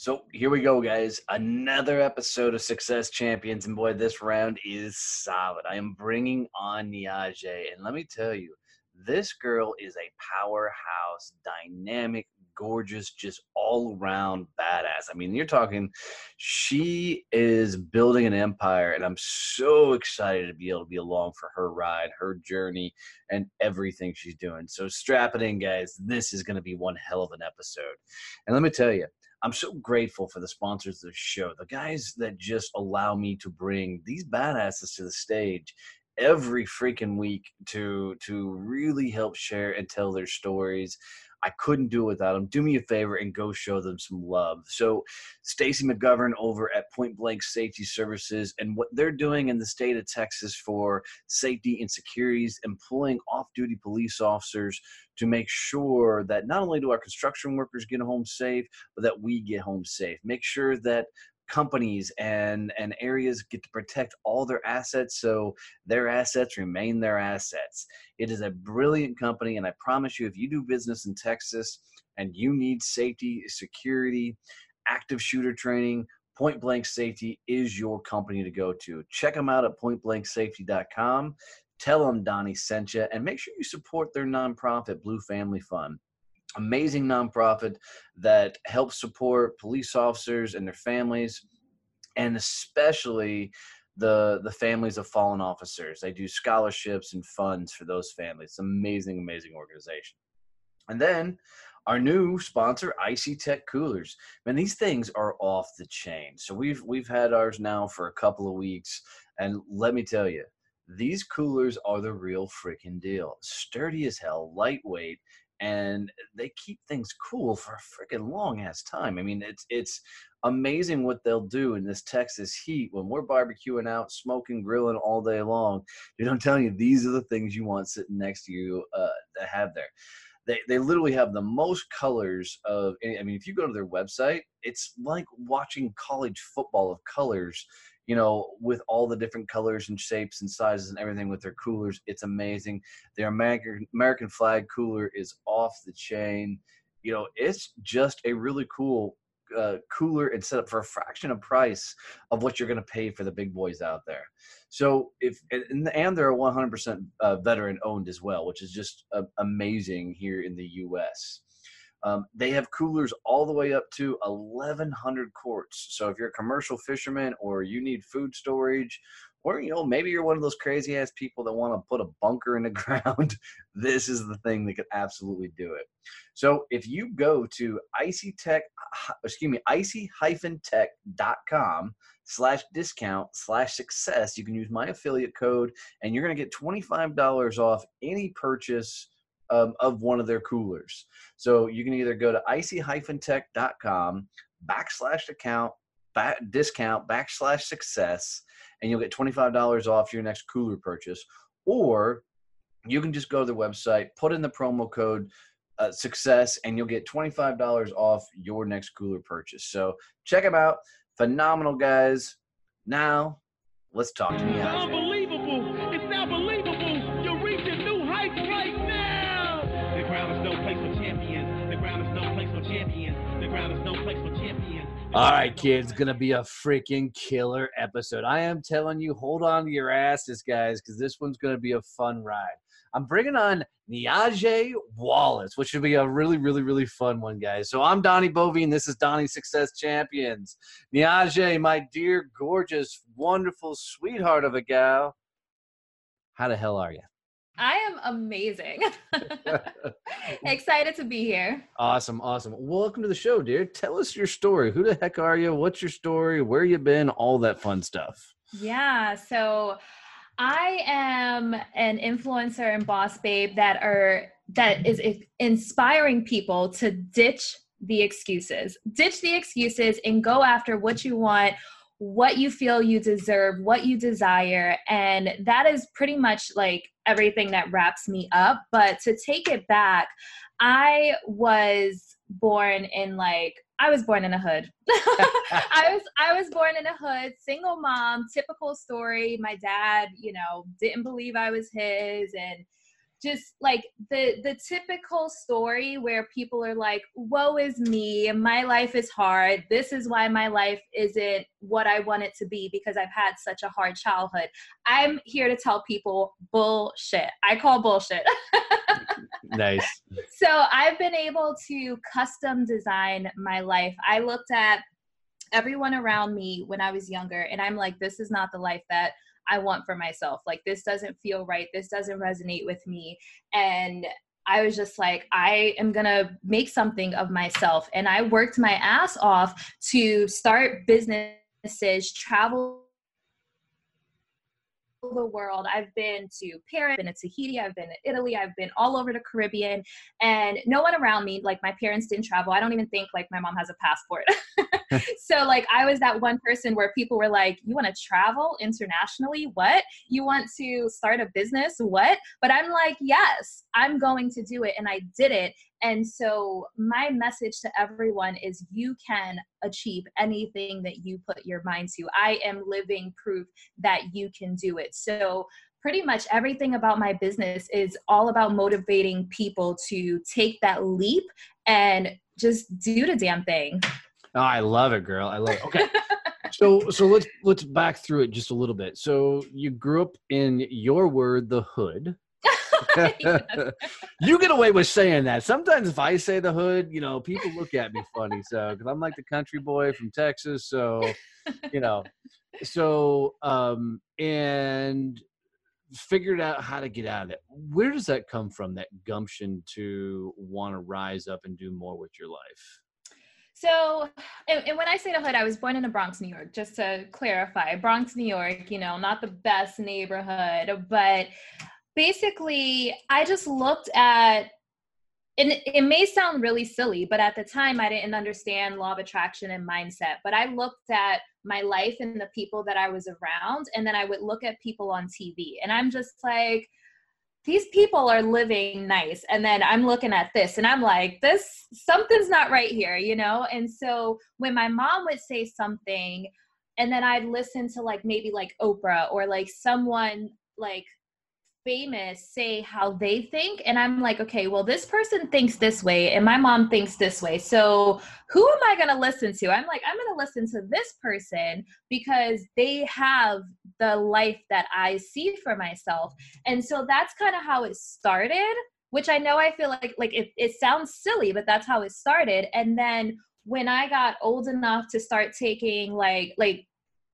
So here we go, guys. Another episode of Success Champions. And boy, this round is solid. I am bringing on Niaje. And let me tell you, this girl is a powerhouse, dynamic, gorgeous, just all around badass. I mean, you're talking, she is building an empire, and I'm so excited to be able to be along for her ride, her journey, and everything she's doing. So strap it in, guys. This is going to be one hell of an episode. And let me tell you, I'm so grateful for the sponsors of the show, the guys that just allow me to bring these badasses to the stage every freaking week to to really help share and tell their stories I couldn't do it without them. Do me a favor and go show them some love. So, Stacy McGovern over at Point Blank Safety Services and what they're doing in the state of Texas for safety and securities, employing off-duty police officers to make sure that not only do our construction workers get home safe, but that we get home safe. Make sure that companies and and areas get to protect all their assets so their assets remain their assets. It is a brilliant company and i promise you if you do business in texas and you need safety security active shooter training point blank safety is your company to go to. Check them out at pointblanksafety.com tell them donnie sent you and make sure you support their nonprofit blue family fund amazing nonprofit that helps support police officers and their families and especially the the families of fallen officers. They do scholarships and funds for those families. It's amazing amazing organization. And then our new sponsor icy tech coolers. Man these things are off the chain. So we've we've had ours now for a couple of weeks and let me tell you these coolers are the real freaking deal. Sturdy as hell lightweight and they keep things cool for a freaking long ass time. I mean, it's it's amazing what they'll do in this Texas heat when we're barbecuing out, smoking, grilling all day long. Dude, I'm telling you, these are the things you want sitting next to you uh, to have there. They, they literally have the most colors of i mean if you go to their website it's like watching college football of colors you know, with all the different colors and shapes and sizes and everything with their coolers. It's amazing. Their American American flag cooler is off the chain. You know, it's just a really cool uh, cooler and set up for a fraction of price of what you're going to pay for the big boys out there. So if and, and they're a 100% uh, veteran owned as well, which is just uh, amazing here in the U.S. Um, they have coolers all the way up to 1,100 quarts. So if you're a commercial fisherman or you need food storage, or you know maybe you're one of those crazy ass people that want to put a bunker in the ground, this is the thing that could absolutely do it. So if you go to icy tech, excuse me, icy-tech.com slash discount slash success, you can use my affiliate code and you're going to get $25 off any purchase um, of one of their coolers. So you can either go to icy-tech.com backslash account back, discount backslash success and you'll get $25 off your next cooler purchase. Or you can just go to the website put in the promo code uh, success and you'll get $25 off your next cooler purchase. So check them out. Phenomenal guys. Now let's talk to me All right, kids, gonna be a freaking killer episode. I am telling you, hold on to your asses, guys, because this one's gonna be a fun ride. I'm bringing on Niaje Wallace, which should be a really, really, really fun one, guys. So I'm Donnie Boivin, and this is Donnie Success Champions. Niaje, my dear, gorgeous, wonderful, sweetheart of a gal, how the hell are you? I am amazing. Excited to be here. Awesome, awesome. Welcome to the show, dear. Tell us your story. Who the heck are you? What's your story? Where you been? All that fun stuff. Yeah, so I am an influencer and boss babe that are that is inspiring people to ditch the excuses. Ditch the excuses and go after what you want what you feel you deserve, what you desire. And that is pretty much like everything that wraps me up. But to take it back, I was born in like I was born in a hood. I was I was born in a hood, single mom, typical story. My dad, you know, didn't believe I was his and just like the the typical story where people are like woe is me. My life is hard. This is why my life isn't what i want it to be because i've had such a hard childhood. I'm here to tell people bullshit. I call bullshit. Nice. So i've been able to custom design my life. I looked at everyone around me when i was younger and i'm like this is not the life that I want for myself. Like, this doesn't feel right. This doesn't resonate with me. And I was just like, I am gonna make something of myself. And I worked my ass off to start businesses, travel the world. I've been to Paris, I've been to Tahiti, I've been to Italy, I've been all over the Caribbean, and no one around me, like my parents didn't travel. I don't even think like my mom has a passport. so like I was that one person where people were like, "You want to travel internationally? What? You want to start a business? What?" But I'm like, "Yes, I'm going to do it," and I did it. And so, my message to everyone is you can achieve anything that you put your mind to. I am living proof that you can do it. So, pretty much everything about my business is all about motivating people to take that leap and just do the damn thing. Oh, I love it, girl. I love it. Okay. so so let's let's back through it just a little bit. So you grew up in your word, the hood. you get away with saying that. Sometimes if I say the hood, you know, people look at me funny. So because I'm like the country boy from Texas, so you know, so um, and figured out how to get out of it. Where does that come from? That gumption to want to rise up and do more with your life. So, and, and, when I say the hood, I was born in the Bronx, New York, just to clarify. Bronx, New York, you know, not the best neighborhood, but basically, I just looked at, and it may sound really silly, but at the time I didn't understand law of attraction and mindset. But I looked at my life and the people that I was around, and then I would look at people on TV, and I'm just like, these people are living nice and then i'm looking at this and i'm like this something's not right here you know and so when my mom would say something and then i'd listen to like maybe like oprah or like someone like famous say how they think and i'm like okay well this person thinks this way and my mom thinks this way. So who am i going to listen to? I'm like i'm going to listen to this person because they have the life that i see for myself. And so that's kind of how it started which i know i feel like like it, it sounds silly but that's how it started. And then when i got old enough to start taking like like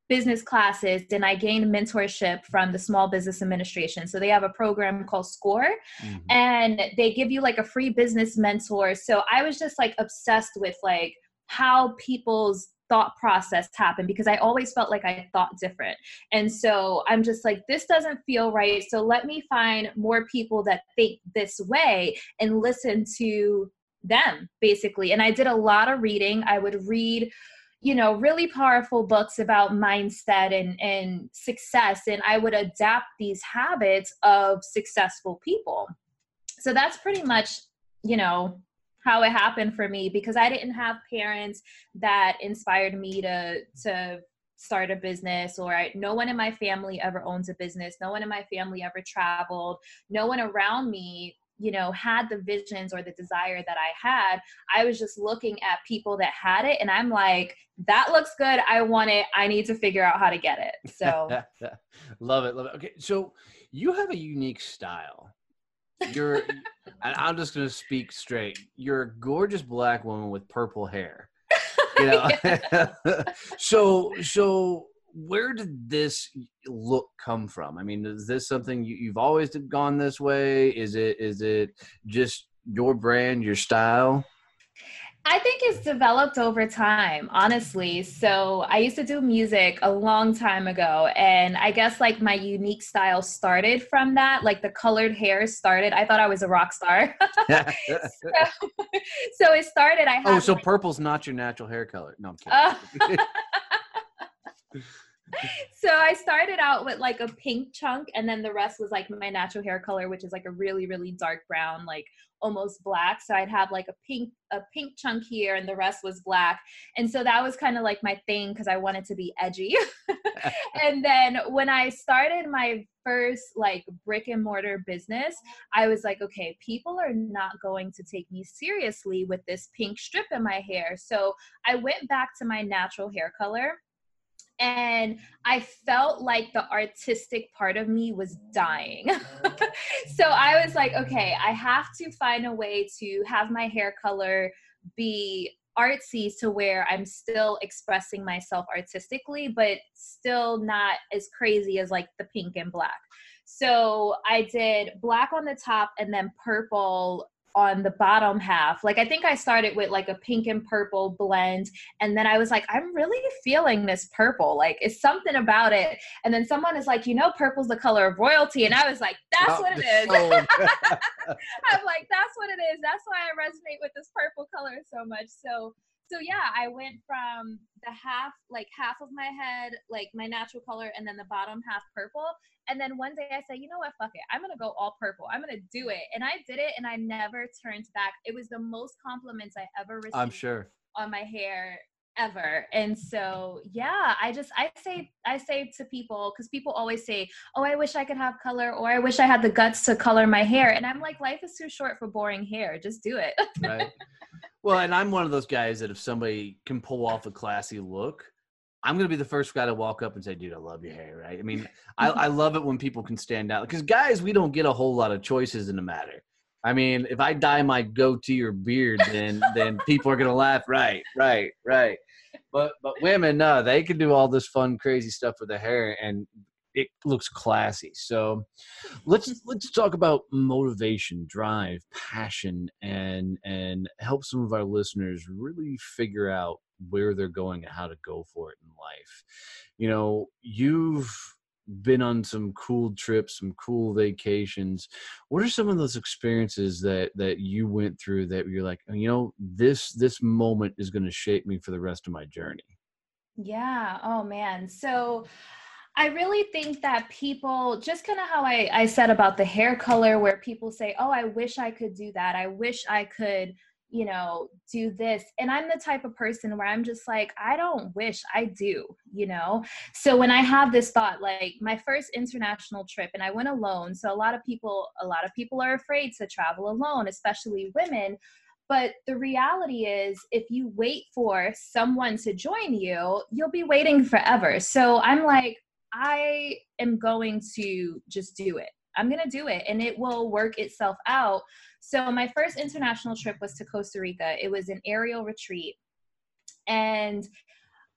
business classes and I gained mentorship from the Small Business Administration. So they have a program called SCORE mm-hmm. and they give you like a free business mentor. So I was just like obsessed with like how people's thought process happened because I always felt like I thought different. And so I'm just like, this doesn't feel right. So let me find more people that think this way and listen to them basically. And I did a lot of reading. I would read you know really powerful books about mindset and and success and i would adapt these habits of successful people. So that's pretty much you know how it happened for me because i didn't have parents that inspired me to to start a business or I, no one in my family ever owns a business. No one in my family ever traveled. No one around me you know had the visions or the desire that i had i was just looking at people that had it and i'm like that looks good. I want it. I need to figure out how to get it. So love it love it. Okay so you have a unique style. You're and i'm just going to speak straight. You're a gorgeous black woman with purple hair. You know? So so where did this look come from? I mean, is this something you, you've always gone this way? Is it is it just your brand, your style? I think it's developed over time, honestly. So I used to do music a long time ago, and I guess like my unique style started from that. Like the colored hair started. I thought I was a rock star. so, so, it started. I oh, so like, purple's not your natural hair color? No, I'm kidding. Uh, so I started out with like a pink chunk, and then the rest was like my natural hair color, which is like a really, really dark brown, like almost black. So I'd have like a pink, a pink chunk here, and the rest was black. And so that was kind of like my thing because I wanted to be edgy. and then when I started my first like brick and mortar business, I was like, okay, people are not going to take me seriously with this pink strip in my hair. So I went back to my natural hair color and I felt like the artistic part of me was dying. so I was like, okay, I have to find a way to have my hair color be artsy to where I'm still expressing myself artistically, but still not as crazy as like the pink and black. So I did black on the top and then purple on the bottom half. Like I think I started with like a pink and purple blend and then I was like I'm really feeling this purple. Like it's something about it. And then someone is like, "You know purple's the color of royalty." And I was like, "That's oh, what it is." I'm like, "That's what it is. That's why I resonate with this purple color so much." So so yeah, I went from the half, like half of my head, like my natural color, and then the bottom half purple. And then one day I said, you know what, fuck it. I'm gonna go all purple. I'm gonna do it. And I did it and I never turned back. It was the most compliments I ever received I'm sure on my hair ever and so yeah i just i say i say to people because people always say oh i wish i could have color or i wish i had the guts to color my hair and i'm like life is too short for boring hair just do it right well and i'm one of those guys that if somebody can pull off a classy look I'm gonna be the first guy to walk up and say, "Dude, I love your hair." Right? I mean, I, I love it when people can stand out because guys, we don't get a whole lot of choices in the matter. I mean, if I dye my goatee or beard, then then people are gonna laugh. Right, right, right. But but women, no, they can do all this fun, crazy stuff with their hair, and it looks classy. So let's let's talk about motivation, drive, passion, and and help some of our listeners really figure out where they're going and how to go for it in life. You know, you've been on some cool trips, some cool vacations. What are some of those experiences that that you went through that you're like, you know, this this moment is going to shape me for the rest of my journey? Yeah. Oh man. So I really think that people, just kind of how I, I said about the hair color, where people say, Oh, I wish I could do that. I wish I could you know, do this. And I'm the type of person where I'm just like, I don't wish I do, you know? So when I have this thought, like my first international trip, and I went alone. So a lot of people, a lot of people are afraid to travel alone, especially women. But the reality is, if you wait for someone to join you, you'll be waiting forever. So I'm like, I am going to just do it. I'm going to do it and it will work itself out. So, my first international trip was to Costa Rica. It was an aerial retreat. And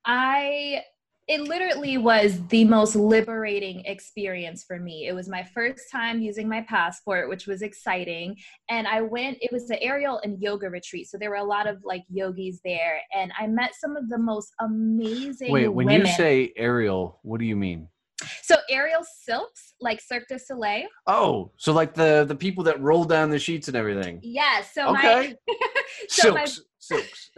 I, it literally was the most liberating experience for me. It was my first time using my passport, which was exciting. And I went, it was the aerial and yoga retreat. So there were a lot of like yogis there. And I met some of the most amazing. Wait, when women. you say aerial, what do you mean? So aerial silks, like Cirque du Soleil. Oh, so like the the people that roll down the sheets and everything. Yes. Yeah, so okay. My, so silks. My, silks.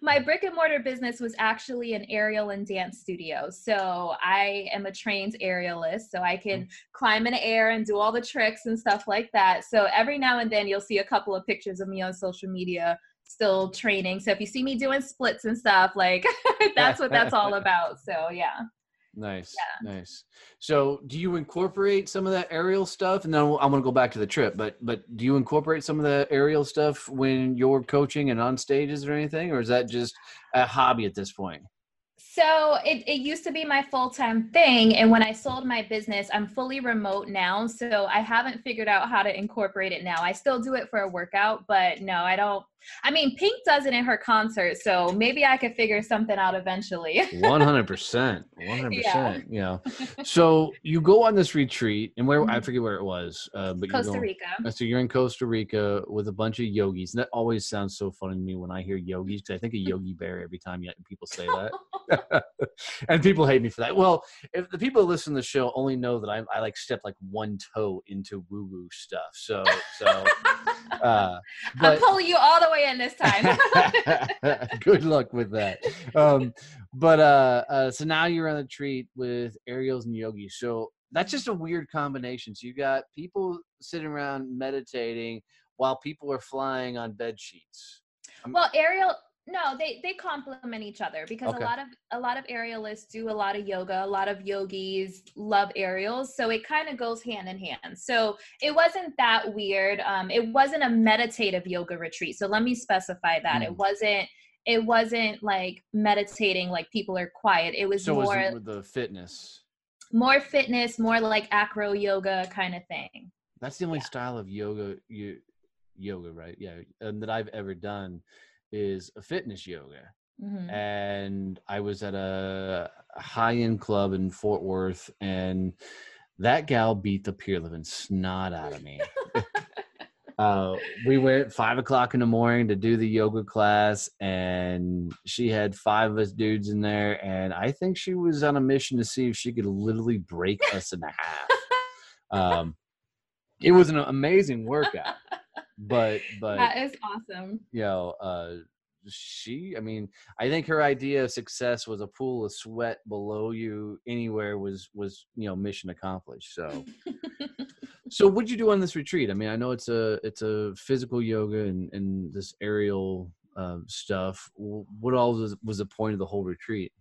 my brick and mortar business was actually an aerial and dance studio. So I am a trained aerialist, so I can mm. climb in the air and do all the tricks and stuff like that. So every now and then you'll see a couple of pictures of me on social media still training. So if you see me doing splits and stuff, like that's what that's all about. So yeah. Nice, yeah. nice. So, do you incorporate some of that aerial stuff? And then I'm going to go back to the trip. But, but do you incorporate some of the aerial stuff when you're coaching and on stages or anything, or is that just a hobby at this point? So it, it used to be my full time thing. And when I sold my business, I'm fully remote now. So I haven't figured out how to incorporate it now. I still do it for a workout, but no, I don't I mean, Pink does it in her concert, so maybe I could figure something out eventually. One hundred percent, one hundred percent. Yeah. So you go on this retreat, and where mm-hmm. I forget where it was, uh, but Costa going, Rica. So you're in Costa Rica with a bunch of yogis, and that always sounds so funny to me when I hear yogis because I think of Yogi Bear every time people say that, and people hate me for that. Well, if the people who listen to the show only know that I, I like step like one toe into woo woo stuff, so so. Uh, I'm pulling you all the way in this time. Good luck with that. Um, but uh, uh, so now you're on the treat with aerials and Yogi. So that's just a weird combination. So you got people sitting around meditating while people are flying on bed sheets. well, aerial no, they they complement each other because Okay. a lot of a lot of aerialists do a lot of yoga, a lot of yogis love aerials, so it kind of goes hand in hand. So it wasn't that weird. Um, it wasn't a meditative yoga retreat. So let me specify that it Mm. wasn't. It wasn't like meditating, like people are quiet. It was So was more it with the fitness? more fitness, more like acro yoga kind of thing. That's the only style of yoga you yoga, right? Yeah, and that I've ever done is a fitness yoga. Mhm. and I was at a high end club in Fort Worth, and that gal beat the peer living snot out of me. uh, we went five o'clock in the morning to do the yoga class, and she had five of us dudes in there, and I think she was on a mission to see if she could literally break us in half. Um, it was an amazing workout, but but that is awesome. you know, uh, she, I mean, I think her idea of success was a pool of sweat below you anywhere was, was, you know, mission accomplished. So, so what'd you do on this retreat? I mean, I know it's a, it's a physical yoga and, and this aerial um, stuff. What all was, was the point of the whole retreat?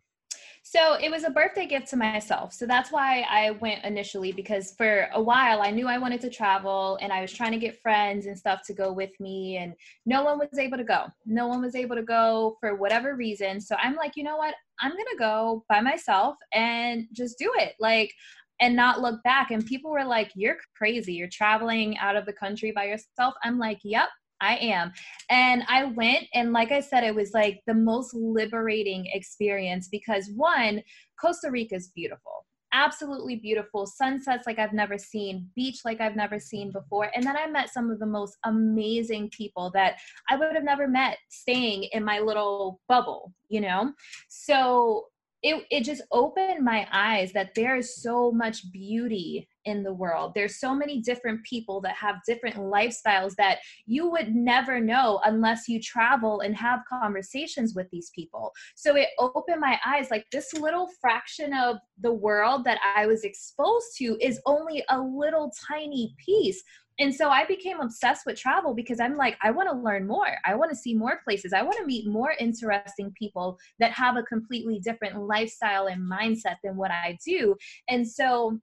So it was a birthday gift to myself. So that's why I went initially because for a while I knew I wanted to travel and I was trying to get friends and stuff to go with me and no one was able to go. No one was able to go for whatever reason. So I'm like, you know what? I'm going to go by myself and just do it. Like and not look back and people were like, "You're crazy. You're traveling out of the country by yourself." I'm like, "Yep, I am. And I went, and like I said, it was like the most liberating experience because one, Costa Rica is beautiful. Absolutely beautiful. Sunsets like I've never seen, beach like I've never seen before. And then I met some of the most amazing people that I would have never met staying in my little bubble, you know? So it, it just opened my eyes that there is so much beauty in the world. There's so many different people that have different lifestyles that you would never know unless you travel and have conversations with these people. So it opened my eyes like this little fraction of the world that I was exposed to is only a little tiny piece. And so I became obsessed with travel because I'm like, I want to learn more. I want to see more places. I want to meet more interesting people that have a completely different lifestyle and mindset than what I do. And so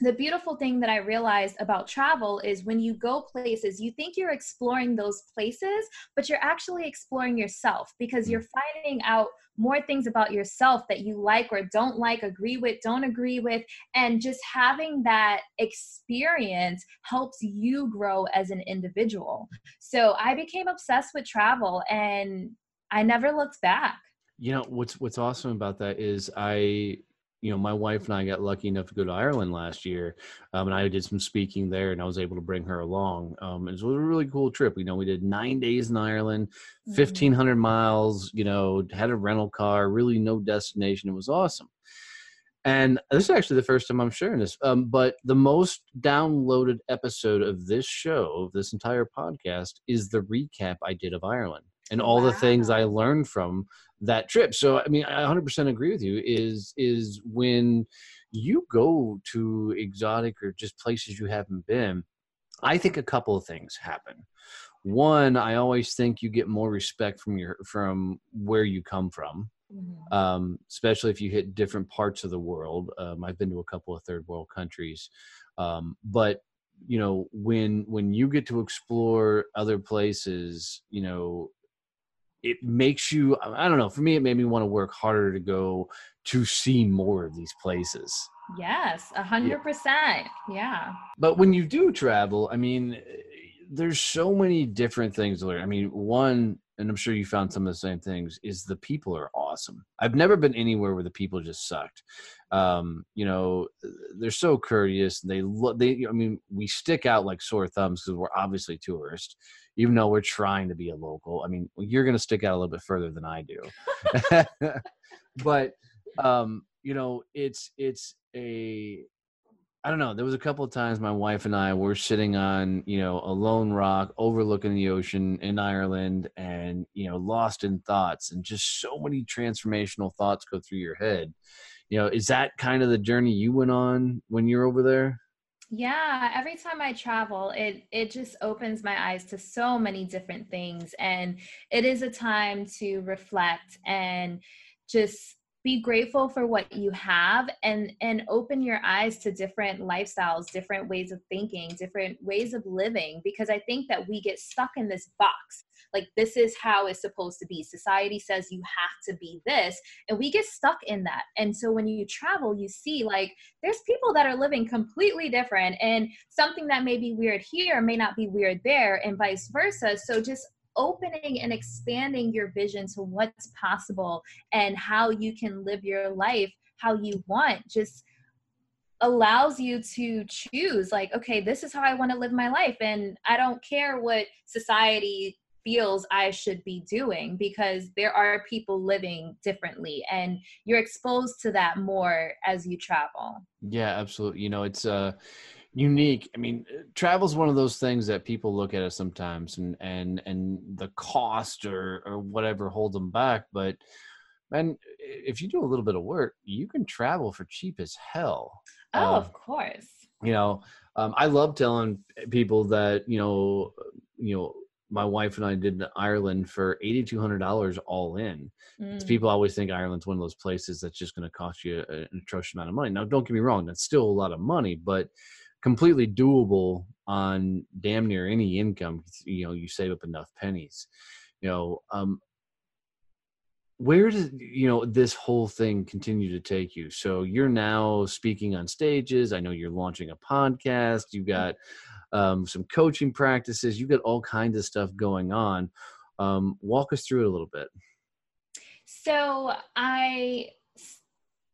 the beautiful thing that I realized about travel is when you go places, you think you're exploring those places, but you're actually exploring yourself because hmm. you're finding out more things about yourself that you like or don't like, agree with, don't agree with. And just having that experience helps you grow as an individual. So I became obsessed with travel and I never looked back. You know what's what's awesome about that is I, you know, my wife and I got lucky enough to go to Ireland last year, um, and I did some speaking there, and I was able to bring her along. Um, it was a really cool trip. You know, we did nine days in Ireland, Mhm. fifteen hundred miles. You know, had a rental car, really no destination. It was awesome. And this is actually the first time I'm sharing this. Um, but the most downloaded episode of this show, of this entire podcast, is the recap I did of Ireland and all the things I learned from that trip. So I mean, I 100% agree with you. Is is when you go to exotic or just places you haven't been, I think a couple of things happen. One, I always think you get more respect from your from where you come from um, especially if you hit different parts of the world. Um, I've been to a couple of third world countries, um, but you know when when you get to explore other places, you know it makes you. I don't know. For me, it made me want to work harder to go to see more of these places. Yes, a hundred percent. Yeah. But when you do travel, I mean, there's so many different things to learn. I mean, one, and I'm sure you found some of the same things, is the people are awesome. I've never been anywhere where the people just sucked. Um, you know, they're so courteous. They look. They, I mean, we stick out like sore thumbs because we're obviously tourists, even though we're trying to be a local. I mean, you're going to stick out a little bit further than I do. but um, you know, it's it's a I don't know. There was a couple of times my wife and I were sitting on, you know, a lone rock overlooking the ocean in Ireland and, you know, lost in thoughts and just so many transformational thoughts go through your head. You know, is that kind of the journey you went on when you're over there? Yeah, every time I travel, it it just opens my eyes to so many different things and it is a time to reflect and just be grateful for what you have and and open your eyes to different lifestyles different ways of thinking different ways of living because i think that we get stuck in this box. Like this is how it's supposed to be. Society says you have to be this and we get stuck in that. And so when you travel you see like there's people that are living completely different and something that may be weird here may not be weird there and vice versa. So just opening and expanding your vision to what's possible and how you can live your life how you want just allows you to choose like okay this is how i want to live my life and i don't care what society feels i should be doing because there are people living differently and you're exposed to that more as you travel. Yeah absolutely. You know it's uh unique i mean travel is one of those things that people look at it sometimes and and and the cost or or whatever hold them back but man if you do a little bit of work you can travel for cheap as hell oh um, of course you know um, i love telling people that you know you know my wife and I did Ireland for eighty two hundred dollars all in. Mm. People always think Ireland's one of those places that's just going to cost you an atrocious amount of money. Now, don't get me wrong; that's still a lot of money, but completely doable on damn near any income. You know, you save up enough pennies. You know, um, where does you know this whole thing continue to take you? So you're now speaking on stages. I know you're launching a podcast. you've got um, some coaching practices. you've got all kinds of stuff going on. Um, walk us through it a little bit. So I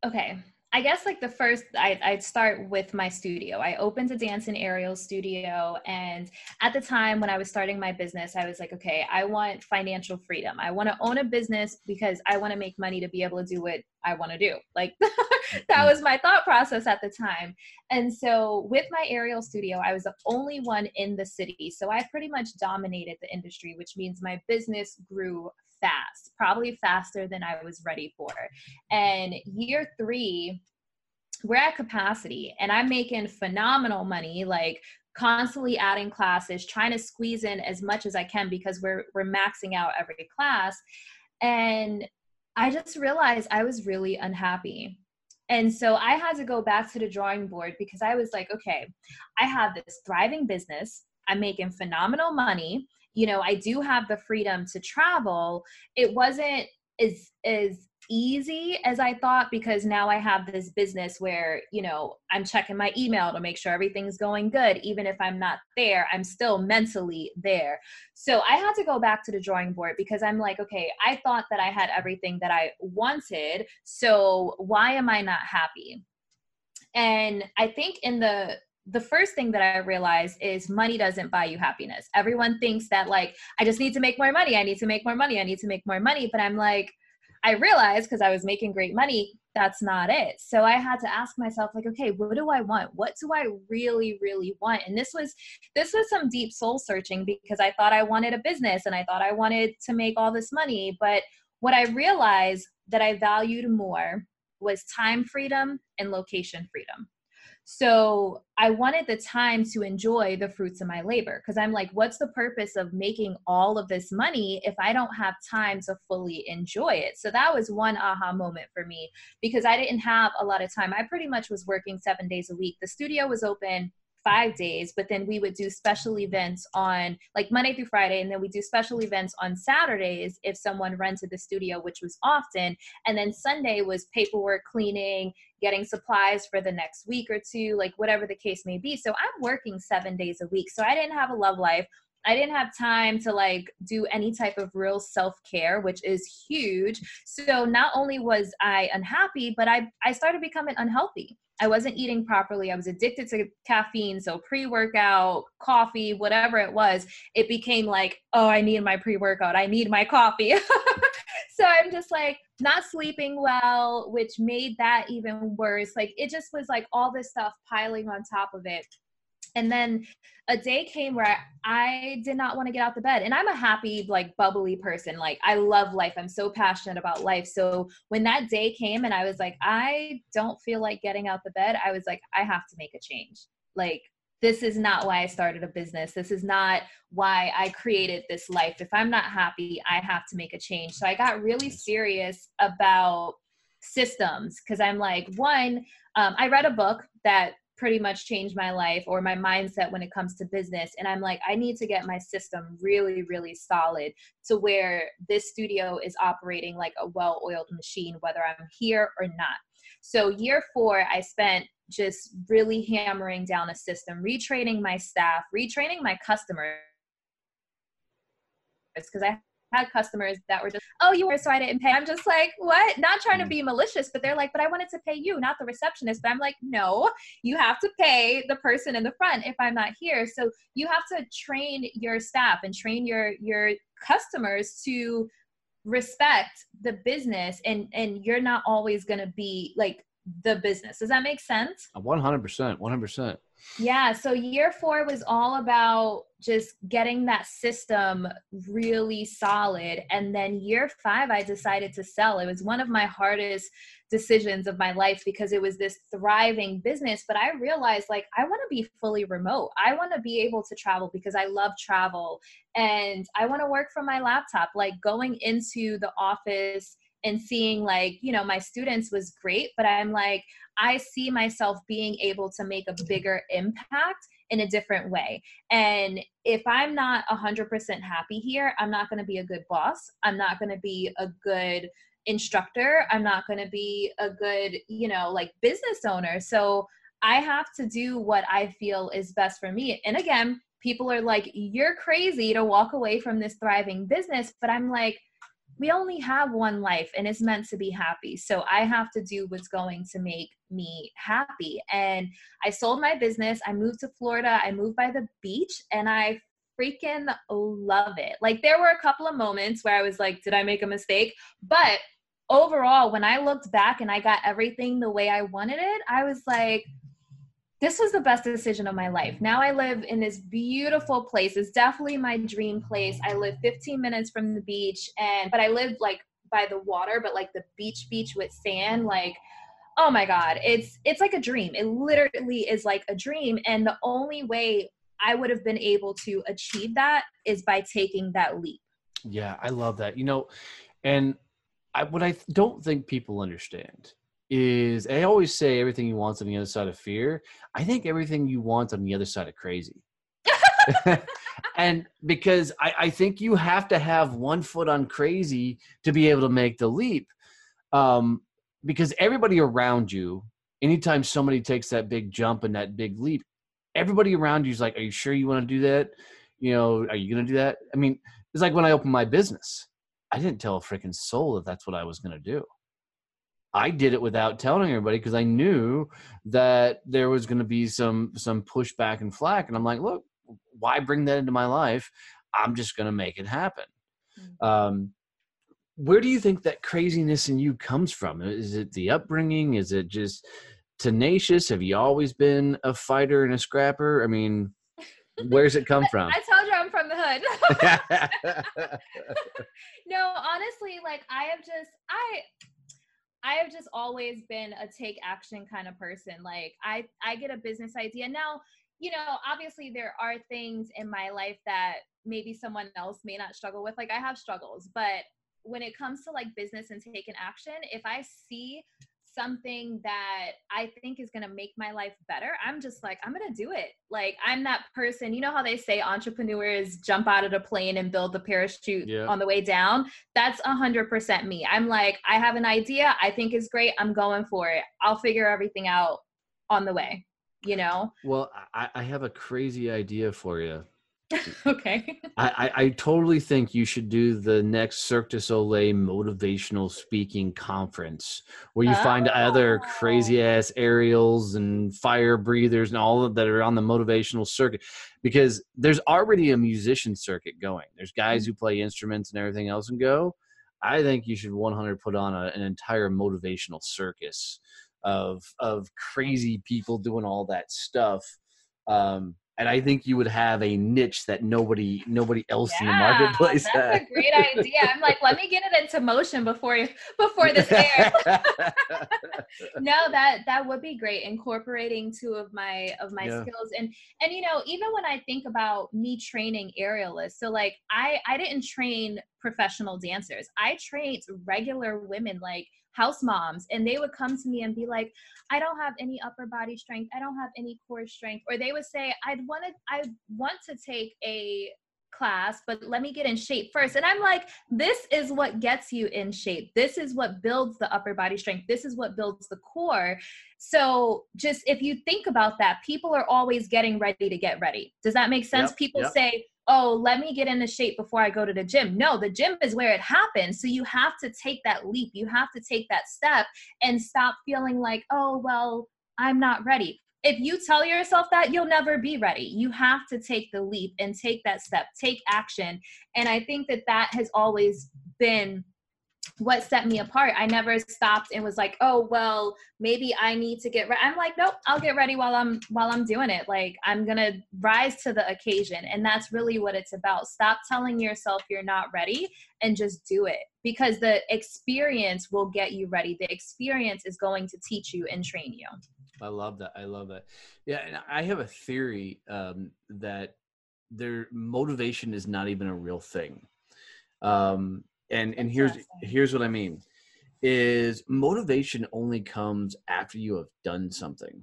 okay I guess like the first, I, I'd start with my studio. I opened a dance and aerial studio. And at the time when I was starting my business, I was like, okay, I want financial freedom. I want to own a business because I want to make money to be able to do what I want to do. Like that mm-hmm. was my thought process at the time. And so with my aerial studio, I was the only one in the city. So I pretty much dominated the industry, which means my business grew fast, probably faster than I was ready for. And year three, we're at capacity and I'm making phenomenal money, like constantly adding classes, trying to squeeze in as much as I can because we're we're maxing out every class. And I just realized I was really unhappy. And so I had to go back to the drawing board because I was like, okay, I have this thriving business. I'm making phenomenal money you know i do have the freedom to travel it wasn't as as easy as i thought because now i have this business where you know i'm checking my email to make sure everything's going good even if i'm not there i'm still mentally there. So i had to go back to the drawing board because i'm like okay i thought that i had everything that i wanted so why am i not happy? And i think in the the first thing that I realized is money doesn't buy you happiness. Everyone thinks that, like, I just need to make more money. I need to make more money. I need to make more money. But I'm like, I realized because I was making great money, that's not it. So I had to ask myself, like, okay, what do I want? What do I really, really want? And this was this was some deep soul searching because I thought I wanted a business and I thought I wanted to make all this money. But what I realized that I valued more was time freedom and location freedom. So I wanted the time to enjoy the fruits of my labor because I'm like, what's the purpose of making all of this money if I don't have time to fully enjoy it? So that was one aha moment for me because I didn't have a lot of time. I pretty much was working seven days a week. The studio was open five days, but then we would do special events on like Monday through Friday, and then we do special events on Saturdays if someone rented the studio, which was often. And then Sunday was paperwork cleaning, getting supplies for the next week or two, like whatever the case may be. So I'm working seven days a week. So I didn't have a love life. I didn't have time to like do any type of real self care, which is huge. So not only was I unhappy, but I I started becoming unhealthy. I wasn't eating properly. I was addicted to caffeine. So pre workout, coffee, whatever it was, it became like, oh, I need my pre workout. I need my coffee. so I'm just like not sleeping well, which made that even worse. Like it just was like all this stuff piling on top of it. And then a day came where I did not want to get out the bed. And I'm a happy, like bubbly person. Like I love life. I'm so passionate about life. So when that day came and I was like, I don't feel like getting out the bed, I was like, I have to make a change. Like this is not why I started a business. This is not why I created this life. If I'm not happy, I have to make a change. So I got really serious about systems because I'm like, one, um, I read a book that pretty much changed my life or my mindset when it comes to business. And I'm like, I need to get my system really, really solid to where this studio is operating like a well oiled machine, whether I'm here or not. So, year four, I spent just really hammering down a system, retraining my staff, retraining my customers because I had customers that were just, oh, you were so I didn't pay. I'm just like, what? Not trying to mm. be malicious, but they're like, but I wanted to pay you, not the receptionist. But I'm like, no, you have to pay the person in the front if I'm not here. So you have to train your staff and train your your customers to respect the business and and you're not always going to be like the business. Does that make sense? 100%. 100%. Yeah. So year four was all about just getting that system really solid. And then year five, I decided to sell. It was one of my hardest decisions of my life because it was this thriving business. But I realized like, I want to be fully remote. I want to be able to travel because I love travel and I want to work from my laptop. Like going into the office and seeing like you know my students was great but i'm like i see myself being able to make a bigger impact in a different way. And if i'm not 100% happy here i'm not going to be a good boss. I'm not going to be a good instructor. I'm not going to be a good you know like business owner. So i have to do what i feel is best for me. And again people are like you're crazy to walk away from this thriving business but i'm like we only have one life and it's meant to be happy. So I have to do what's going to make me happy. And I sold my business. I moved to Florida. I moved by the beach and I freaking love it. Like there were a couple of moments where I was like, did I make a mistake? But overall, when I looked back and I got everything the way I wanted it, I was like, this was the best decision of my life. Now I live in this beautiful place. It's definitely my dream place. I live 15 minutes from the beach and but I live like by the water, but like the beach beach with sand like oh my god, it's it's like a dream. It literally is like a dream and the only way I would have been able to achieve that is by taking that leap. Yeah, I love that. You know, and I what I don't think people understand is I always say everything you want on the other side of fear. I think everything you want on the other side of crazy. and because I, I, think you have to have one foot on crazy to be able to make the leap. Um, because everybody around you, anytime somebody takes that big jump and that big leap, everybody around you is like, Are you sure you want to do that? You know, are you going to do that? I mean, it's like when I opened my business, I didn't tell a freaking soul that that's what I was going to do. I did it without telling everybody because I knew that there was going to be some some pushback and flack, and I'm like, look, why bring that into my life? I'm just going to make it happen. Mm-hmm. Um, where do you think that craziness in you comes from? Is it the upbringing? Is it just tenacious? Have you always been a fighter and a scrapper? I mean, where's it come from? I told you I'm from the hood. no, honestly, like I have just I I have just always been a take action kind of person. Like I I get a business idea. Now, you know, obviously there are things in my life that maybe someone else may not struggle with. Like I have struggles, but when it comes to like business and taking action, if I see something that I think is going to make my life better, I'm just like, I'm going to do it. Like, I'm that person. You know how they say entrepreneurs jump out of the plane and build the parachute yeah. on the way down? That's 100% me. I'm like, I have an idea. I think is great. I'm going for it. I'll figure everything out on the way, you know? Well, I, I have a crazy idea for you. okay. I, I, I, totally think you should do the next Cirque du Soleil motivational speaking conference where you oh. find other crazy ass aerials and fire breathers and all of that are on the motivational circuit because there's already a musician circuit going. There's guys mm-hmm. who play instruments and everything else and go. I think you should 100 put on a, an entire motivational circus of of crazy people doing all that stuff. Um, and I think you would have a niche that nobody nobody else yeah, in the marketplace that's has. a great idea. I'm like, let me get it into motion before before this airs. no, that that would be great. Incorporating two of my of my yeah. skills and and you know even when I think about me training aerialists, so like I I didn't train professional dancers. I trained regular women like house moms and they would come to me and be like i don't have any upper body strength. I don't have any core strength. Or they would say i'd want to i want to take a class but let me get in shape first. And i'm like this is what gets you in shape. This is what builds the upper body strength. This is what builds the core. So just if you think about that people are always getting ready to get ready. Does that make sense? Yep, people yep. say oh, let me get into shape before I go to the gym. No, the gym is where it happens. So you have to take that leap. You have to take that step and stop feeling like, oh, well, I'm not ready. If you tell yourself that, you'll never be ready. You have to take the leap and take that step, take action. And I think that that has always been what set me apart. I never stopped and was like, "Oh, well, maybe I need to get ready." I'm like, "Nope, I'll get ready while I'm while I'm doing it. Like, I'm going to rise to the occasion." And that's really what it's about. Stop telling yourself you're not ready and just do it because the experience will get you ready. The experience is going to teach you and train you. I love that. I love that. Yeah, and I have a theory um, that their motivation is not even a real thing. Um, and and here's here's what i mean is motivation only comes after you have done something.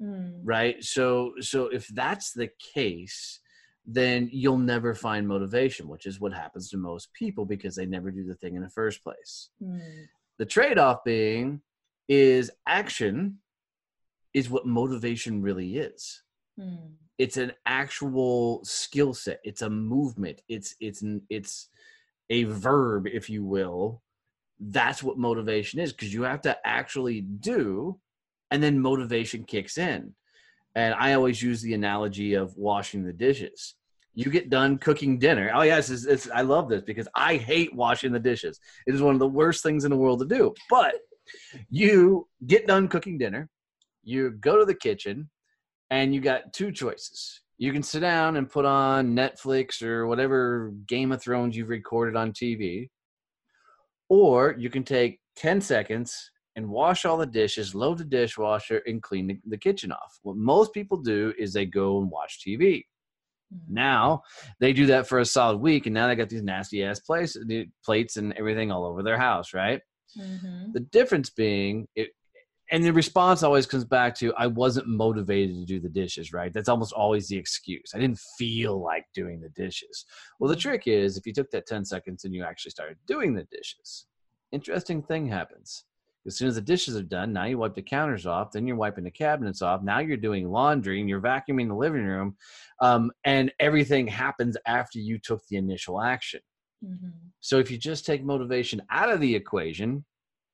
Mm. right? So so if that's the case then you'll never find motivation which is what happens to most people because they never do the thing in the first place. Mm. the trade-off being is action is what motivation really is. Mm. it's an actual skill set. It's a movement. It's it's it's a verb, if you will, that's what motivation is because you have to actually do and then motivation kicks in. And I always use the analogy of washing the dishes. You get done cooking dinner. Oh, yes, it's, it's, I love this because I hate washing the dishes. It is one of the worst things in the world to do. But you get done cooking dinner, you go to the kitchen, and you got two choices you can sit down and put on Netflix or whatever Game of Thrones you've recorded on TV, or you can take 10 seconds and wash all the dishes, load the dishwasher, and clean the, the kitchen off. What most people do is they go and watch TV. Mm-hmm. Now they do that for a solid week, and now they got these nasty ass plates, plates and everything all over their house, right? Mm-hmm. The difference being, it, and the response always comes back to i wasn't motivated to do the dishes right? That's almost always the excuse. I didn't feel like doing the dishes. Well the trick is if you took that 10 seconds and you actually started doing the dishes interesting thing happens. As soon as the dishes are done now you wipe the counters off then you're wiping the cabinets off now you're doing laundry and you're vacuuming the living room um, and everything happens after you took the initial action. Mm-hmm. so if you just take motivation out of the equation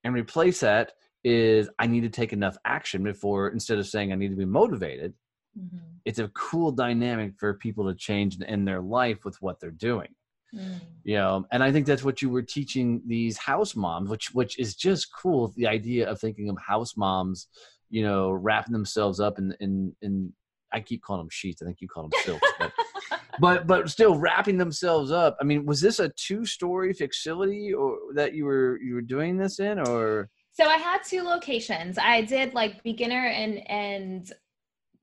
and replace that is I need to take enough action before instead of saying I need to be motivated. Mm-hmm. It's a cool dynamic for people to change in their life with what they're doing. Mm. You know, and I think that's what you were teaching these house moms, which which is just cool. The idea of thinking of house moms, you know, wrapping themselves up in in in I keep calling them sheets. I think you call them silks, but but but still wrapping themselves up. I mean, was this a two story facility or that you were you were doing this in, or so I had two locations. I did like beginner and and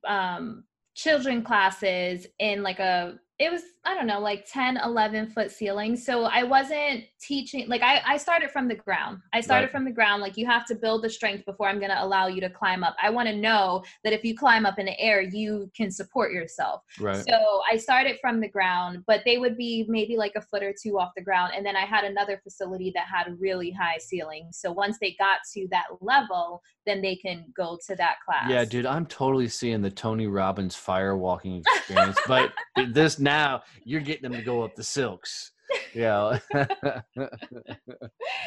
um children classes in like a it was i don't know like 10 11 foot ceilings so i wasn't teaching like i, I started from the ground. I started right. from the ground like you have to build the strength before i'm going to allow you to climb up. I want to know that if you climb up in the air you can support yourself. Right. so i started from the ground but they would be maybe like a foot or two off the ground. And then i had another facility that had really high ceilings. So once they got to that level then they can go to that class. yeah dude i'm totally seeing the tony robbins fire walking experience but this now you're getting them to go up the silks. Yeah. that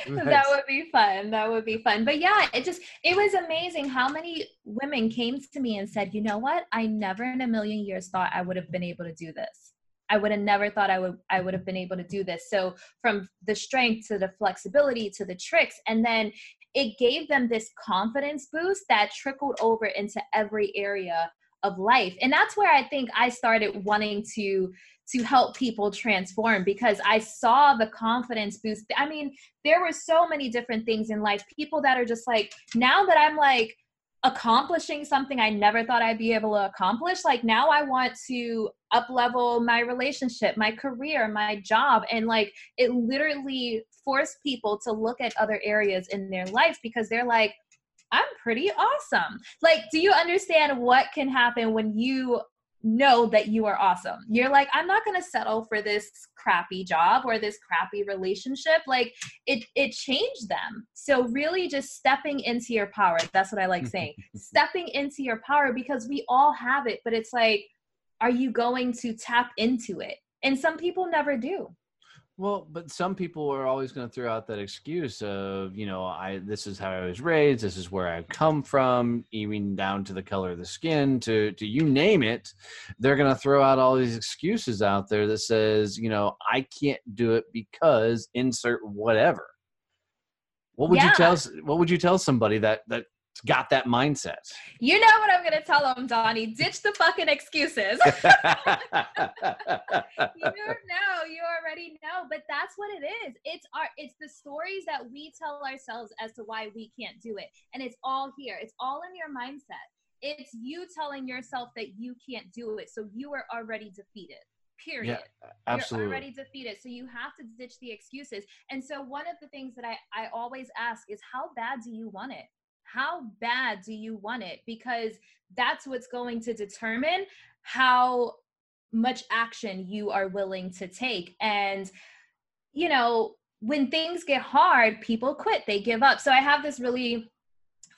would be fun. That would be fun. But yeah, it just it was amazing how many women came to me and said, "You know what? I never in a million years thought I would have been able to do this." I would have never thought I would I would have been able to do this. So from the strength to the flexibility to the tricks and then it gave them this confidence boost that trickled over into every area of life. And that's where I think I started wanting to to help people transform because I saw the confidence boost. I mean, there were so many different things in life. People that are just like, now that I'm like accomplishing something I never thought I'd be able to accomplish, like now I want to up level my relationship, my career, my job. And like it literally forced people to look at other areas in their life because they're like, I'm pretty awesome. Like, do you understand what can happen when you know that you are awesome. You're like, I'm not going to settle for this crappy job or this crappy relationship. Like it it changed them. So really just stepping into your power. That's what I like saying. stepping into your power because we all have it, but it's like are you going to tap into it? And some people never do. Well, but some people are always going to throw out that excuse of, you know, I this is how I was raised, this is where I come from, even down to the color of the skin, to to you name it. They're going to throw out all these excuses out there that says, you know, I can't do it because insert whatever. What would yeah. you tell what would you tell somebody that that got that mindset. You know what I'm gonna tell them, Donnie? Ditch the fucking excuses. you know, you already know, but that's what it is. It's our it's the stories that we tell ourselves as to why we can't do it. And it's all here. It's all in your mindset. It's you telling yourself that you can't do it. So you are already defeated period yeah, absolutely you're already defeated so you have to ditch the excuses and so one of the things that i i always ask is how bad do you want it how bad do you want it? Because that's what's going to determine how much action you are willing to take. And, you know, when things get hard, people quit, they give up. So I have this really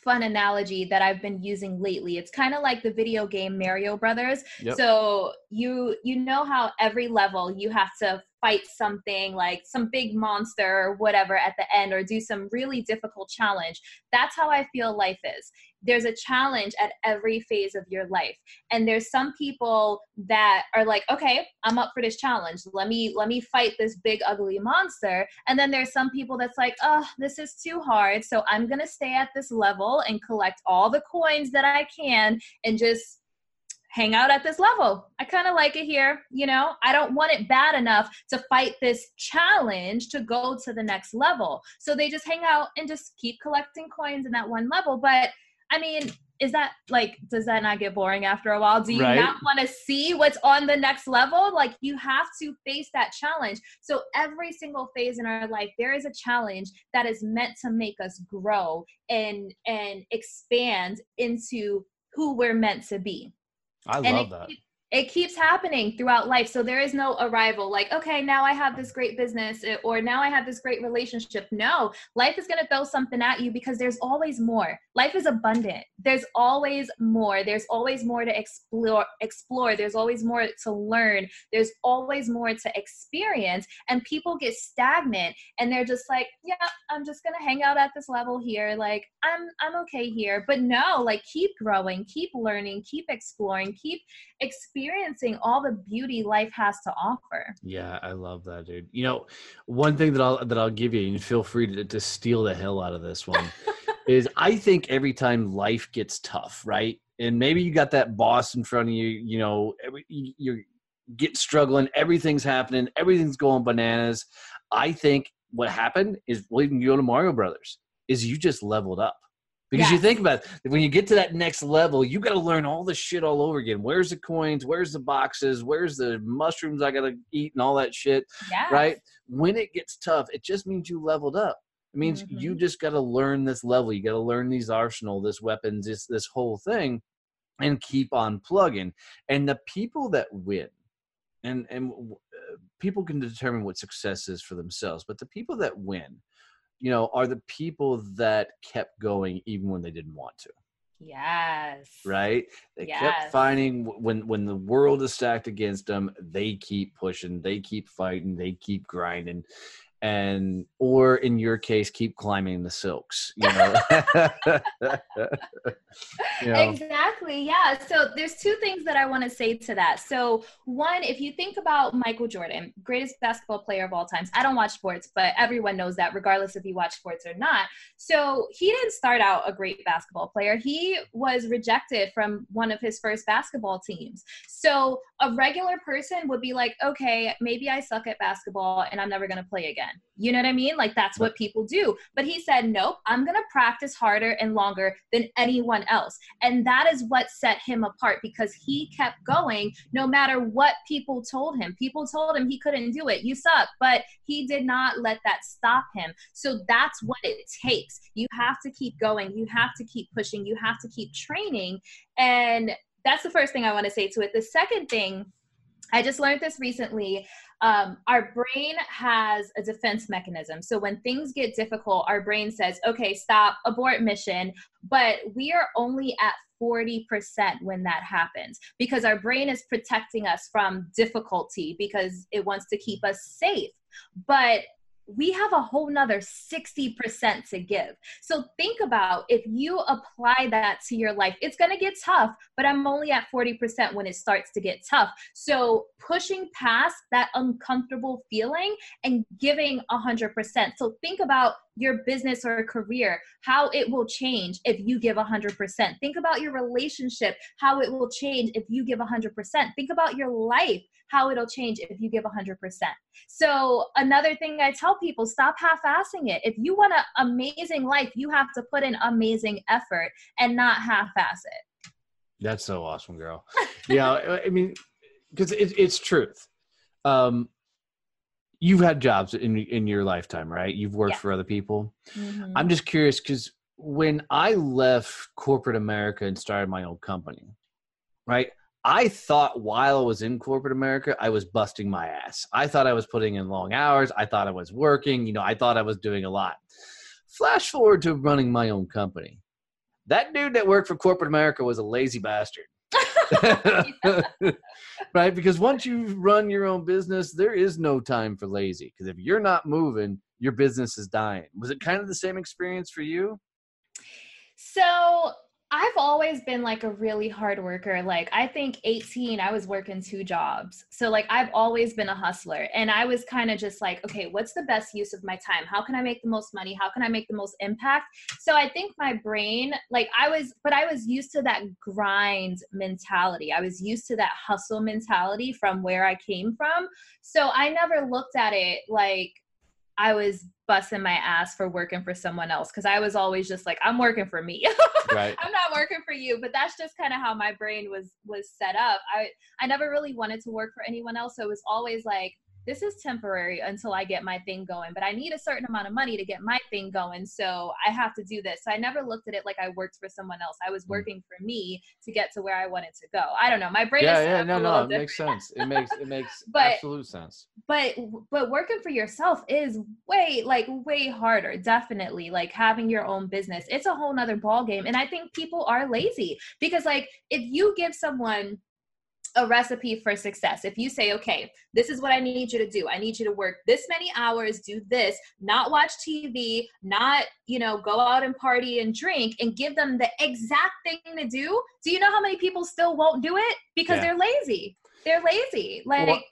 fun analogy that I've been using lately. It's kind of like the video game Mario Brothers. Yep. So you you know how every level you have to fight something like some big monster or whatever at the end or do some really difficult challenge. That's how I feel life is. There's a challenge at every phase of your life. And there's some people that are like, "Okay, I'm up for this challenge. Let me let me fight this big ugly monster." And then there's some people that's like, "Oh, this is too hard. So I'm going to stay at this level and collect all the coins that I can and just hang out at this level. I kind of like it here. You know, I don't want it bad enough to fight this challenge to go to the next level. So they just hang out and just keep collecting coins in that one level. But I mean, is that like, does that not get boring after a while? Do you right. not want to see what's on the next level? Like, you have to face that challenge. So, every single phase in our life, there is a challenge that is meant to make us grow and and expand into who we're meant to be I love that. Keeps, it keeps happening throughout life. So there is no arrival like, okay, now I have this great business eh, or now I have this great relationship. No, life is going to throw something at you because there's always more. Life is abundant. There's always more. There's always more to explore explore. There's always more to learn. There's always more to experience and people get stagnant and they're just like, yeah, I'm just going to hang out at this level here. Like, I'm I'm okay here. But no, like keep growing, keep learning, keep exploring, keep experiencing all the beauty life has to offer. Yeah, I love that, dude. You know, one thing that I'll that I'll give you, and feel free to, to steal the hell out of this one, is I think every time life gets tough, right? And maybe you got that boss in front of you, you know, every, you're get struggling, everything's happening, everything's going bananas. I think what happened is well, you go to Mario Brothers, is you just leveled up because yes. you think about it, when you get to that next level, you got to learn all the shit all over again. Where's the coins? Where's the boxes? Where's the mushrooms I got to eat and all that shit? Yes. Right? When it gets tough, it just means you leveled up. It means mm-hmm. you just got to learn this level. You got to learn these arsenal, this weapons, this this whole thing, and keep on plugging. And the people that win, and and uh, people can determine what success is for themselves, but the people that win you know, are the people that kept going even when they didn't want to. Yes. Right? They yes. kept finding when when the world is stacked against them, they keep pushing, they keep fighting, they keep grinding. And or in your case keep climbing the silks you know, you know. exactly yeah so there's two things that i want to say to that. So one if you think about michael jordan greatest basketball player of all times i don't watch sports but everyone knows that regardless if you watch sports or not. So he didn't start out a great basketball player. He was rejected from one of his first basketball teams. So a regular person would be like okay maybe i suck at basketball and i'm never going to play again you know what I mean? Like that's what people do. But he said, nope, I'm going to practice harder and longer than anyone else. And that is what set him apart because he kept going no matter what people told him. People told him he couldn't do it. You suck. But he did not let that stop him. So that's what it takes. You have to keep going. You have to keep pushing. You have to keep training. And that's the first thing I want to say to it. The second thing, I just learned this recently um, our brain has a defense mechanism. So when things get difficult, our brain says, okay, stop, abort mission. But we are only at 40% when that happens because our brain is protecting us from difficulty because it wants to keep us safe. But we have a whole nother 60% to give. So think about if you apply that to your life, it's going to get tough, but I'm only at 40% when it starts to get tough. So pushing past that uncomfortable feeling and giving 100%. So think about your business or career, how it will change if you give 100%. Think about your relationship, how it will change if you give 100%. Think about your life, how it'll change if you give 100%. So, another thing I tell people stop half assing it. If you want an amazing life, you have to put in amazing effort and not half ass it. That's so awesome, girl. yeah, I mean, because it, it's truth. Um, you've had jobs in in your lifetime, right? You've worked yeah. for other people. Mm-hmm. I'm just curious because when I left corporate America and started my own company, right? I thought while I was in corporate America, I was busting my ass. I thought I was putting in long hours. I thought I was working. You know, I thought I was doing a lot. Flash forward to running my own company. That dude that worked for corporate America was a lazy bastard. right? Because once you run your own business, there is no time for lazy. Because if you're not moving, your business is dying. Was it kind of the same experience for you? So I've always been like a really hard worker. Like I think 18 I was working two jobs. So like I've always been a hustler and I was kind of just like, okay, what's the best use of my time? How can I make the most money? How can I make the most impact? So I think my brain like I was but I was used to that grind mentality. I was used to that hustle mentality from where I came from. So I never looked at it like I was busting my ass for working for someone else because I was always just like, I'm working for me. right. I'm not working for you. But that's just kind of how my brain was was set up. I I never really wanted to work for anyone else. So it was always like, this is temporary until I get my thing going, but I need a certain amount of money to get my thing going. So I have to do this. So I never looked at it like I worked for someone else. I was mm. working for me to get to where I wanted to go. I don't know. My brain yeah, yeah, no, no, it makes sense. It makes it makes but, absolute sense. But but working for yourself is way like way harder, definitely. Like having your own business. It's a whole nother ball game. And I think people are lazy because like if you give someone a recipe for success. If you say, okay, this is what I need you to do. I need you to work this many hours, do this, not watch TV, not, you know, go out and party and drink and give them the exact thing to do. Do you know how many people still won't do it? Because yeah. they're lazy. They're lazy. Like, well,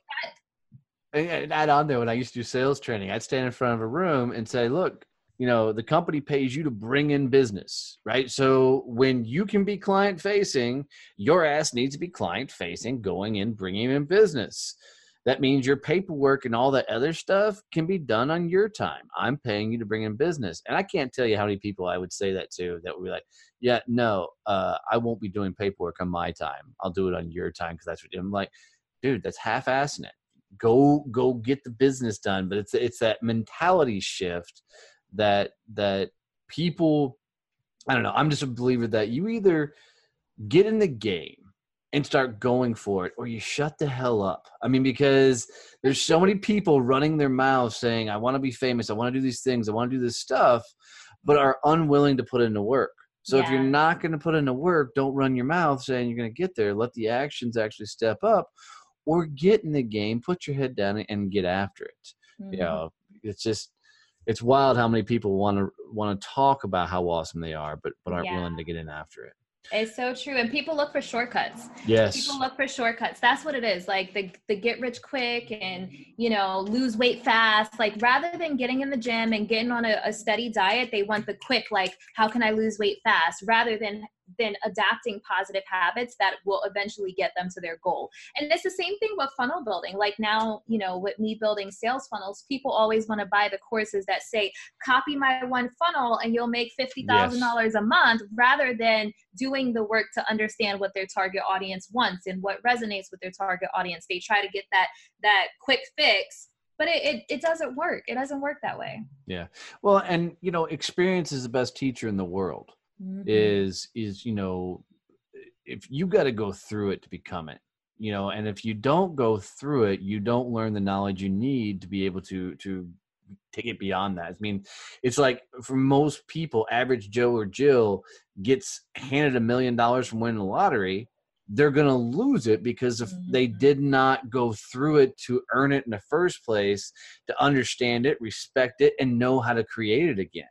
and add on there when I used to do sales training, I'd stand in front of a room and say, look, you know the company pays you to bring in business right? So when you can be client facing your ass needs to be client facing going in bringing in business. That means your paperwork and all that other stuff can be done on your time. I'm paying you to bring in business. And i can't tell you how many people i would say that to that would be like yeah no uh, i won't be doing paperwork on my time. I'll do it on your time because that's what i'm like dude that's half-assing it. Go go get the business done. But it's it's that mentality shift that that people I don't know, I'm just a believer that you either get in the game and start going for it or you shut the hell up. I mean because there's so many people running their mouths saying I want to be famous, I want to do these things, I want to do this stuff but are unwilling to put into work. So yeah. if you're not going to put into work, don't run your mouth saying you're going to get there. Let the actions actually step up or get in the game, put your head down and get after it. Mm-hmm. You know, it's just it's wild how many people want to want to talk about how awesome they are, but but aren't Yeah. willing to get in after it. It's so true. And people look for shortcuts. Yes. People look for shortcuts. That's what it is. Like the the get rich quick and you know lose weight fast. Like rather than getting in the gym and getting on a, a steady diet, they want the quick. Like how can I lose weight fast? Rather than than adapting positive habits that will eventually get them to their goal. And it's the same thing with funnel building. Like now, you know, with me building sales funnels, people always want to buy the courses that say copy my one funnel and you'll make fifty thousand dollars a month, rather than doing the work to understand what their target audience wants and what resonates with their target audience. They try to get that that quick fix, but it, it, it doesn't work. It doesn't work that way. Yeah well, and you know, experience is the best teacher in the world. Mhm. Is is you know, if you got to go through it to become it, you know, and if you don't go through it, you don't learn the knowledge you need to be able to to take it beyond that. I mean, it's like for most people, average Joe or Jill gets handed a million dollars from winning the lottery. They're gonna lose it because if they Mhm. did not go through it to earn it in the first place, to understand it, respect it, and know how to create it again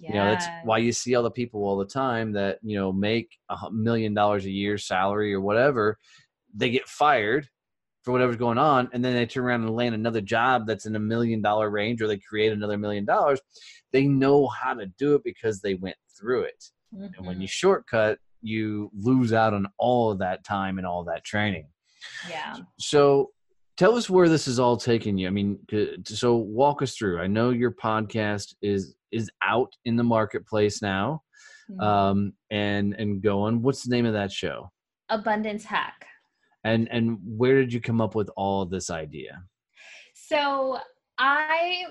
yeah. you know that's why you see all the people all the time that you know make a million dollars a year salary or whatever. They get fired for whatever's going on and then they turn around and land another job that's in a million dollar range or they create another million dollars. They know how to do it because they went through it. And when you mm-hmm. shortcut you lose out on all of that time and all that training. Yeah. so tell us where this is all taking you. I mean so walk us through. I know your podcast is is out in the marketplace now Mhm. um and and going. What's the name of that show? Abundance hack. and and where did you come up with all this idea? So I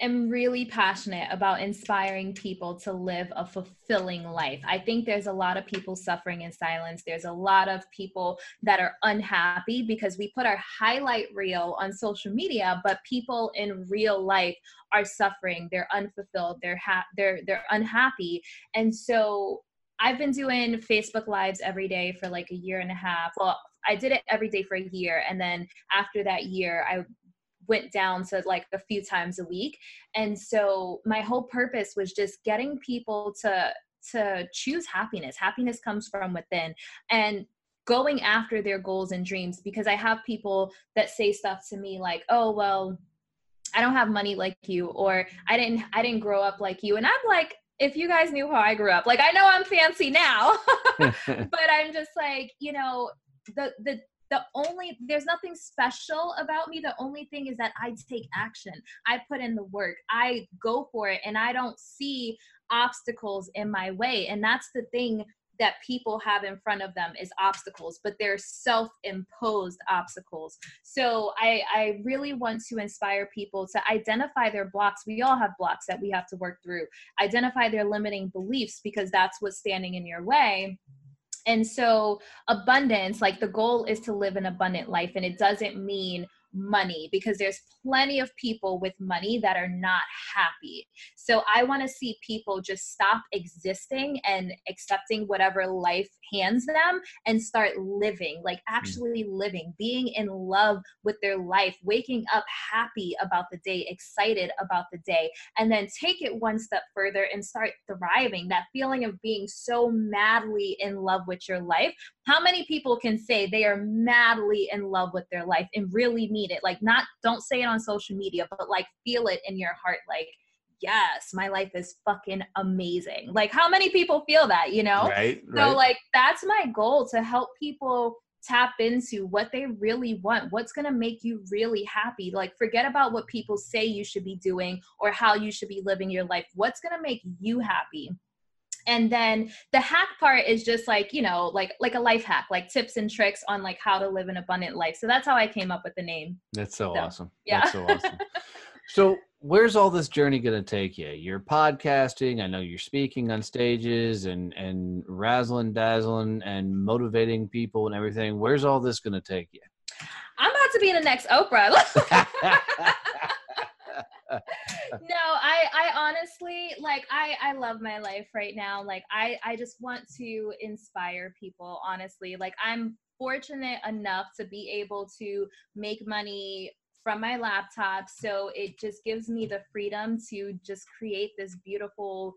am really passionate about inspiring people to live a fulfilling life. I think there's a lot of people suffering in silence. There's a lot of people that are unhappy because we put our highlight reel on social media, but people in real life are suffering. They're unfulfilled. They're ha- they're they're unhappy. And so I've been doing Facebook lives every day for like a year and a half. Well, I did it every day for a year and then after that year I went down to like a few times a week. And so my whole purpose was just getting people to to choose happiness. Happiness comes from within and going after their goals and dreams because i have people that say stuff to me like oh well i don't have money like you or i didn't i didn't grow up like you. And i'm like if you guys knew how i grew up like i know i'm fancy now. But I'm just like, you know, the the the only there's nothing special about me. The only thing is that I take action. I put in the work. I go for it and I don't see obstacles in my way. And that's the thing that people have in front of them is obstacles, but they're self-imposed obstacles. So I I really want to inspire people to identify their blocks. We all have blocks that we have to work through. Identify their limiting beliefs because that's what's standing in your way and so, abundance, like the goal is to live an abundant life, and it doesn't mean money because there's plenty of people with money that are not happy. So, I want to see people just stop existing and accepting whatever life hands them and start living, like hmm. actually living, being in love with their life, waking up happy about the day, excited about the day, and then take it one step further and start thriving. That feeling of being so madly in love with your life. How many people can say they are madly in love with their life and really mean it? Like, not, don't say it on social media, but like feel it in your heart. Like, yes, my life is fucking amazing. Like, how many people feel that, you know? right So like that's my goal to help people tap into what they really want. What's going to make you really happy? Like forget about what people say you should be doing or how you should be living your life. What's going to make you happy? And then the hack part is just like, you know, like like a life hack, like tips and tricks on like how to live an abundant life. So that's how I came up with the name. that's so So, awesome yeah. that's so awesome so where's all this journey going to take you you're podcasting i know you're speaking on stages and and razzling dazzling and motivating people and everything where's all this going to take you I'm about to be in the next Oprah. no i i honestly like i i love my life right now like i i just want to inspire people honestly like i'm fortunate enough to be able to make money from my laptop. So it just gives me the freedom to just create this beautiful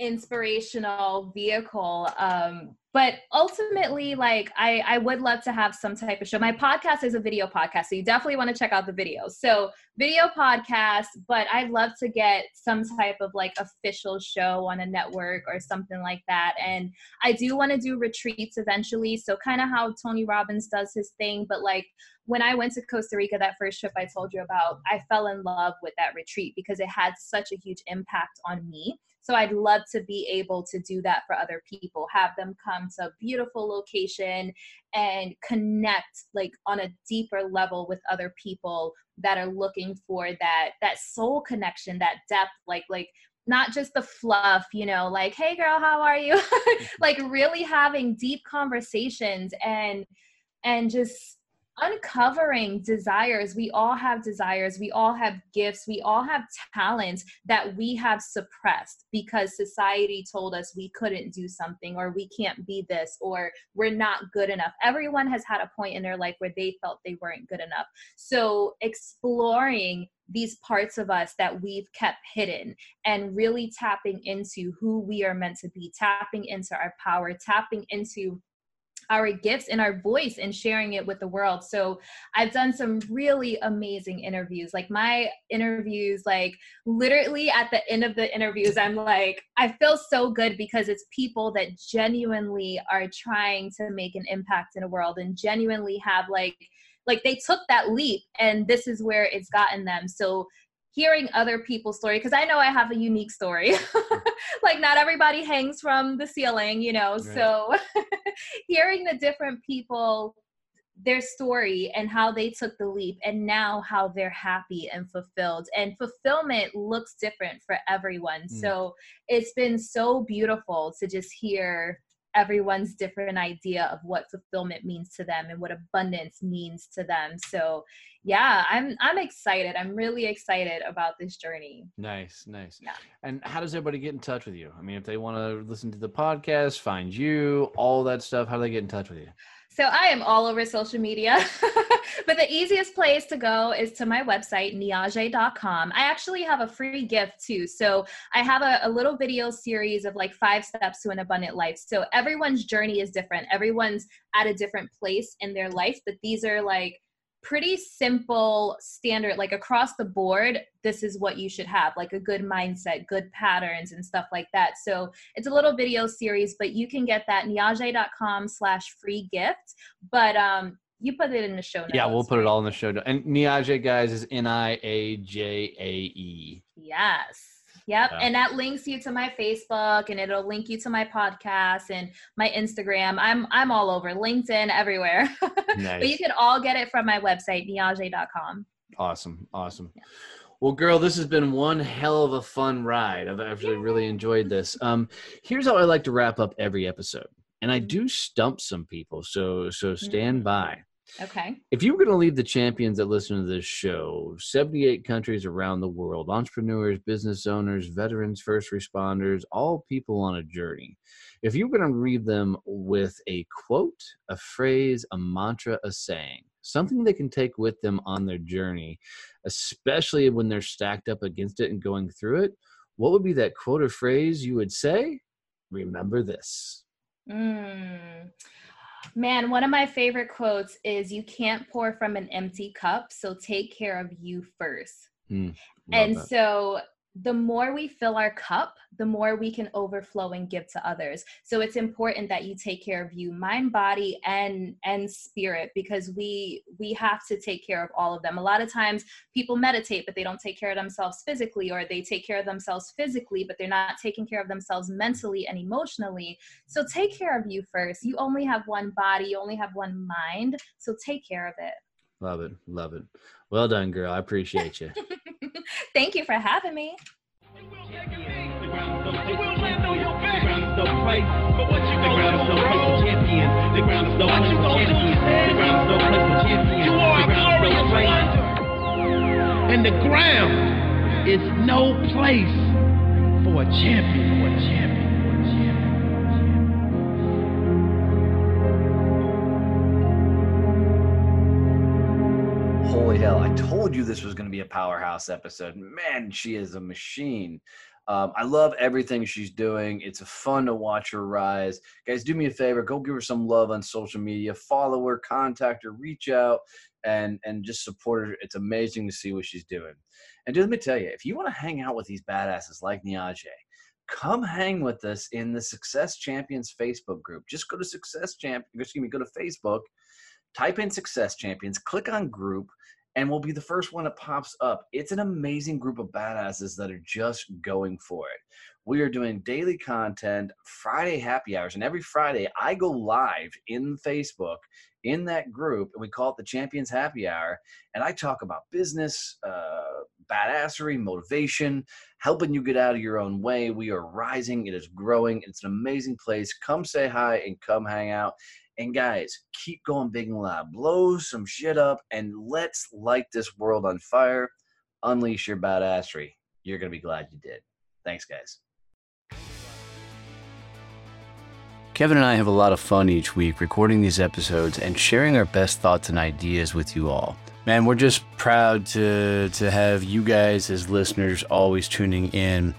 inspirational vehicle um but ultimately like i i would love to have some type of show. My podcast is a video podcast so you definitely want to check out the videos so video podcast but i'd love to get some type of like official show on a network or something like that and i do want to do retreats eventually so kind of how tony robbins does his thing but like when i went to costa rica that first trip i told you about i fell in love with that retreat because it had such a huge impact on me so I'd love to be able to do that for other people, have them come to a beautiful location and connect like on a deeper level with other people that are looking for that that soul connection, that depth, like like not just the fluff, you know, like, hey girl, how are you? Mm-hmm. like really having deep conversations and and just uncovering desires. We all have desires, we all have gifts, we all have talents that we have suppressed because society told us we couldn't do something or we can't be this or we're not good enough. Everyone has had a point in their life where they felt they weren't good enough. So, exploring these parts of us that we've kept hidden and really tapping into who we are meant to be, tapping into our power, tapping into our gifts and our voice and sharing it with the world. So I've done some really amazing interviews. Like my interviews, like literally at the end of the interviews, I'm like, I feel so good because it's people that genuinely are trying to make an impact in the world and genuinely have like like they took that leap and this is where it's gotten them. So hearing other people's story because I know I have a unique story. like not everybody hangs from the ceiling, you know. Right. So hearing the different people their story and how they took the leap and now how they're happy and fulfilled and fulfillment looks different for everyone mm. so it's been so beautiful to just hear everyone's different idea of what fulfillment means to them and what abundance means to them. So yeah i'm i'm excited. I'm really excited about this journey. Nice nice. Yeah. and how does everybody get in touch with you? I mean if they want to listen to the podcast find you all that stuff how do they get in touch with you so I am all over social media, but the easiest place to go is to my website, niajae.com. I actually have a free gift too. So I have a, a, little video series of like five steps to an abundant life. So everyone's journey is different. Everyone's at a different place in their life, but these are like pretty simple standard like across the board this is what you should have like a good mindset good patterns and stuff like that. So it's a little video series but you can get that niajae.com slash free gift but um you put it in the show notes yeah we'll put it all in the show notes and niajae guys is n-i-a-j-a-e yes Yep. Yeah. And that links you to my Facebook and it'll link you to my podcast and my Instagram. I'm I'm all over LinkedIn everywhere. Nice. but you can all get it from my website, niajae.com. Awesome. Awesome. Yeah. Well, girl, this has been one hell of a fun ride. I've actually really enjoyed this. Um, here's how I like to wrap up every episode. And I do stump some people, so so stand mm-hmm. by. Okay. If you were going to leave the champions that listen to this show, 78 countries around the world, entrepreneurs, business owners, veterans, first responders, all people on a journey, if you were going to leave them with a quote, a phrase, a mantra, a saying, something they can take with them on their journey, especially when they're stacked up against it and going through it, what would be that quote or phrase you would say? Remember this. Mm. Man, one of my favorite quotes is You can't pour from an empty cup, so take care of you first. Mm, and that. so the more we fill our cup, the more we can overflow and give to others. So it's important that you take care of you, mind, body, and and spirit, because we we have to take care of all of them. A lot of times people meditate, but they don't take care of themselves physically, or they take care of themselves physically, but they're not taking care of themselves mentally and emotionally. So take care of you first. You only have one body, you only have one mind. So take care of it. Love it. Love it. Well done, girl. I appreciate you. Thank you for having me. And the ground is no place for a champion. For a champion. Holy Joy Hill. I told you this was going to be a powerhouse episode. Man, she is a machine. Um, I love everything she's doing. It's fun to watch her rise. Guys, do me a favor, go give her some love on social media. Follow her, contact her, reach out, and and just support her. It's amazing to see what she's doing. And let me tell you, if you want to hang out with these badasses like Niajae, come hang with us in the Success Champions Facebook group. Just go to Success Champ. Excuse me, go to Facebook, type in Success Champions, click on group and will be the first one that pops up. It's an amazing group of badasses that are just going for it. We are doing daily content, Friday happy hours, and every Friday I go live in Facebook in that group, and we call it the Champions Happy Hour. And I talk about business, uh, badassery, motivation, helping you get out of your own way. We are rising, it is growing, it's an amazing place. Come say hi and come hang out. And guys, keep going big and loud. Blow some shit up and let's light this world on fire. Unleash your badassery. You're going to be glad you did. Thanks, guys. Kevin and I have a lot of fun each week recording these episodes and sharing our best thoughts and ideas with you all. Man, we're just proud to to have you guys as listeners always tuning in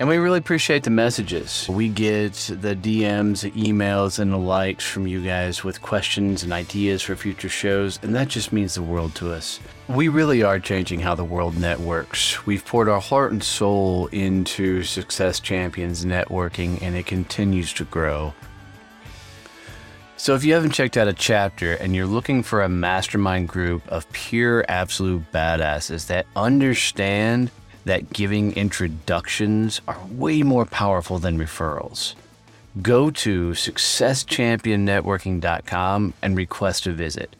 and we really appreciate the messages. We get the DMs, emails, and the likes from you guys with questions and ideas for future shows, and that just means the world to us. We really are changing how the world networks. We've poured our heart and soul into Success Champions networking, and it continues to grow. So, if you haven't checked out a chapter and you're looking for a mastermind group of pure, absolute badasses that understand that giving introductions are way more powerful than referrals. Go to successchampionnetworking.com and request a visit.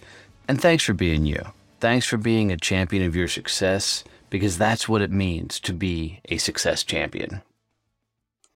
And thanks for being you. Thanks for being a champion of your success because that's what it means to be a success champion.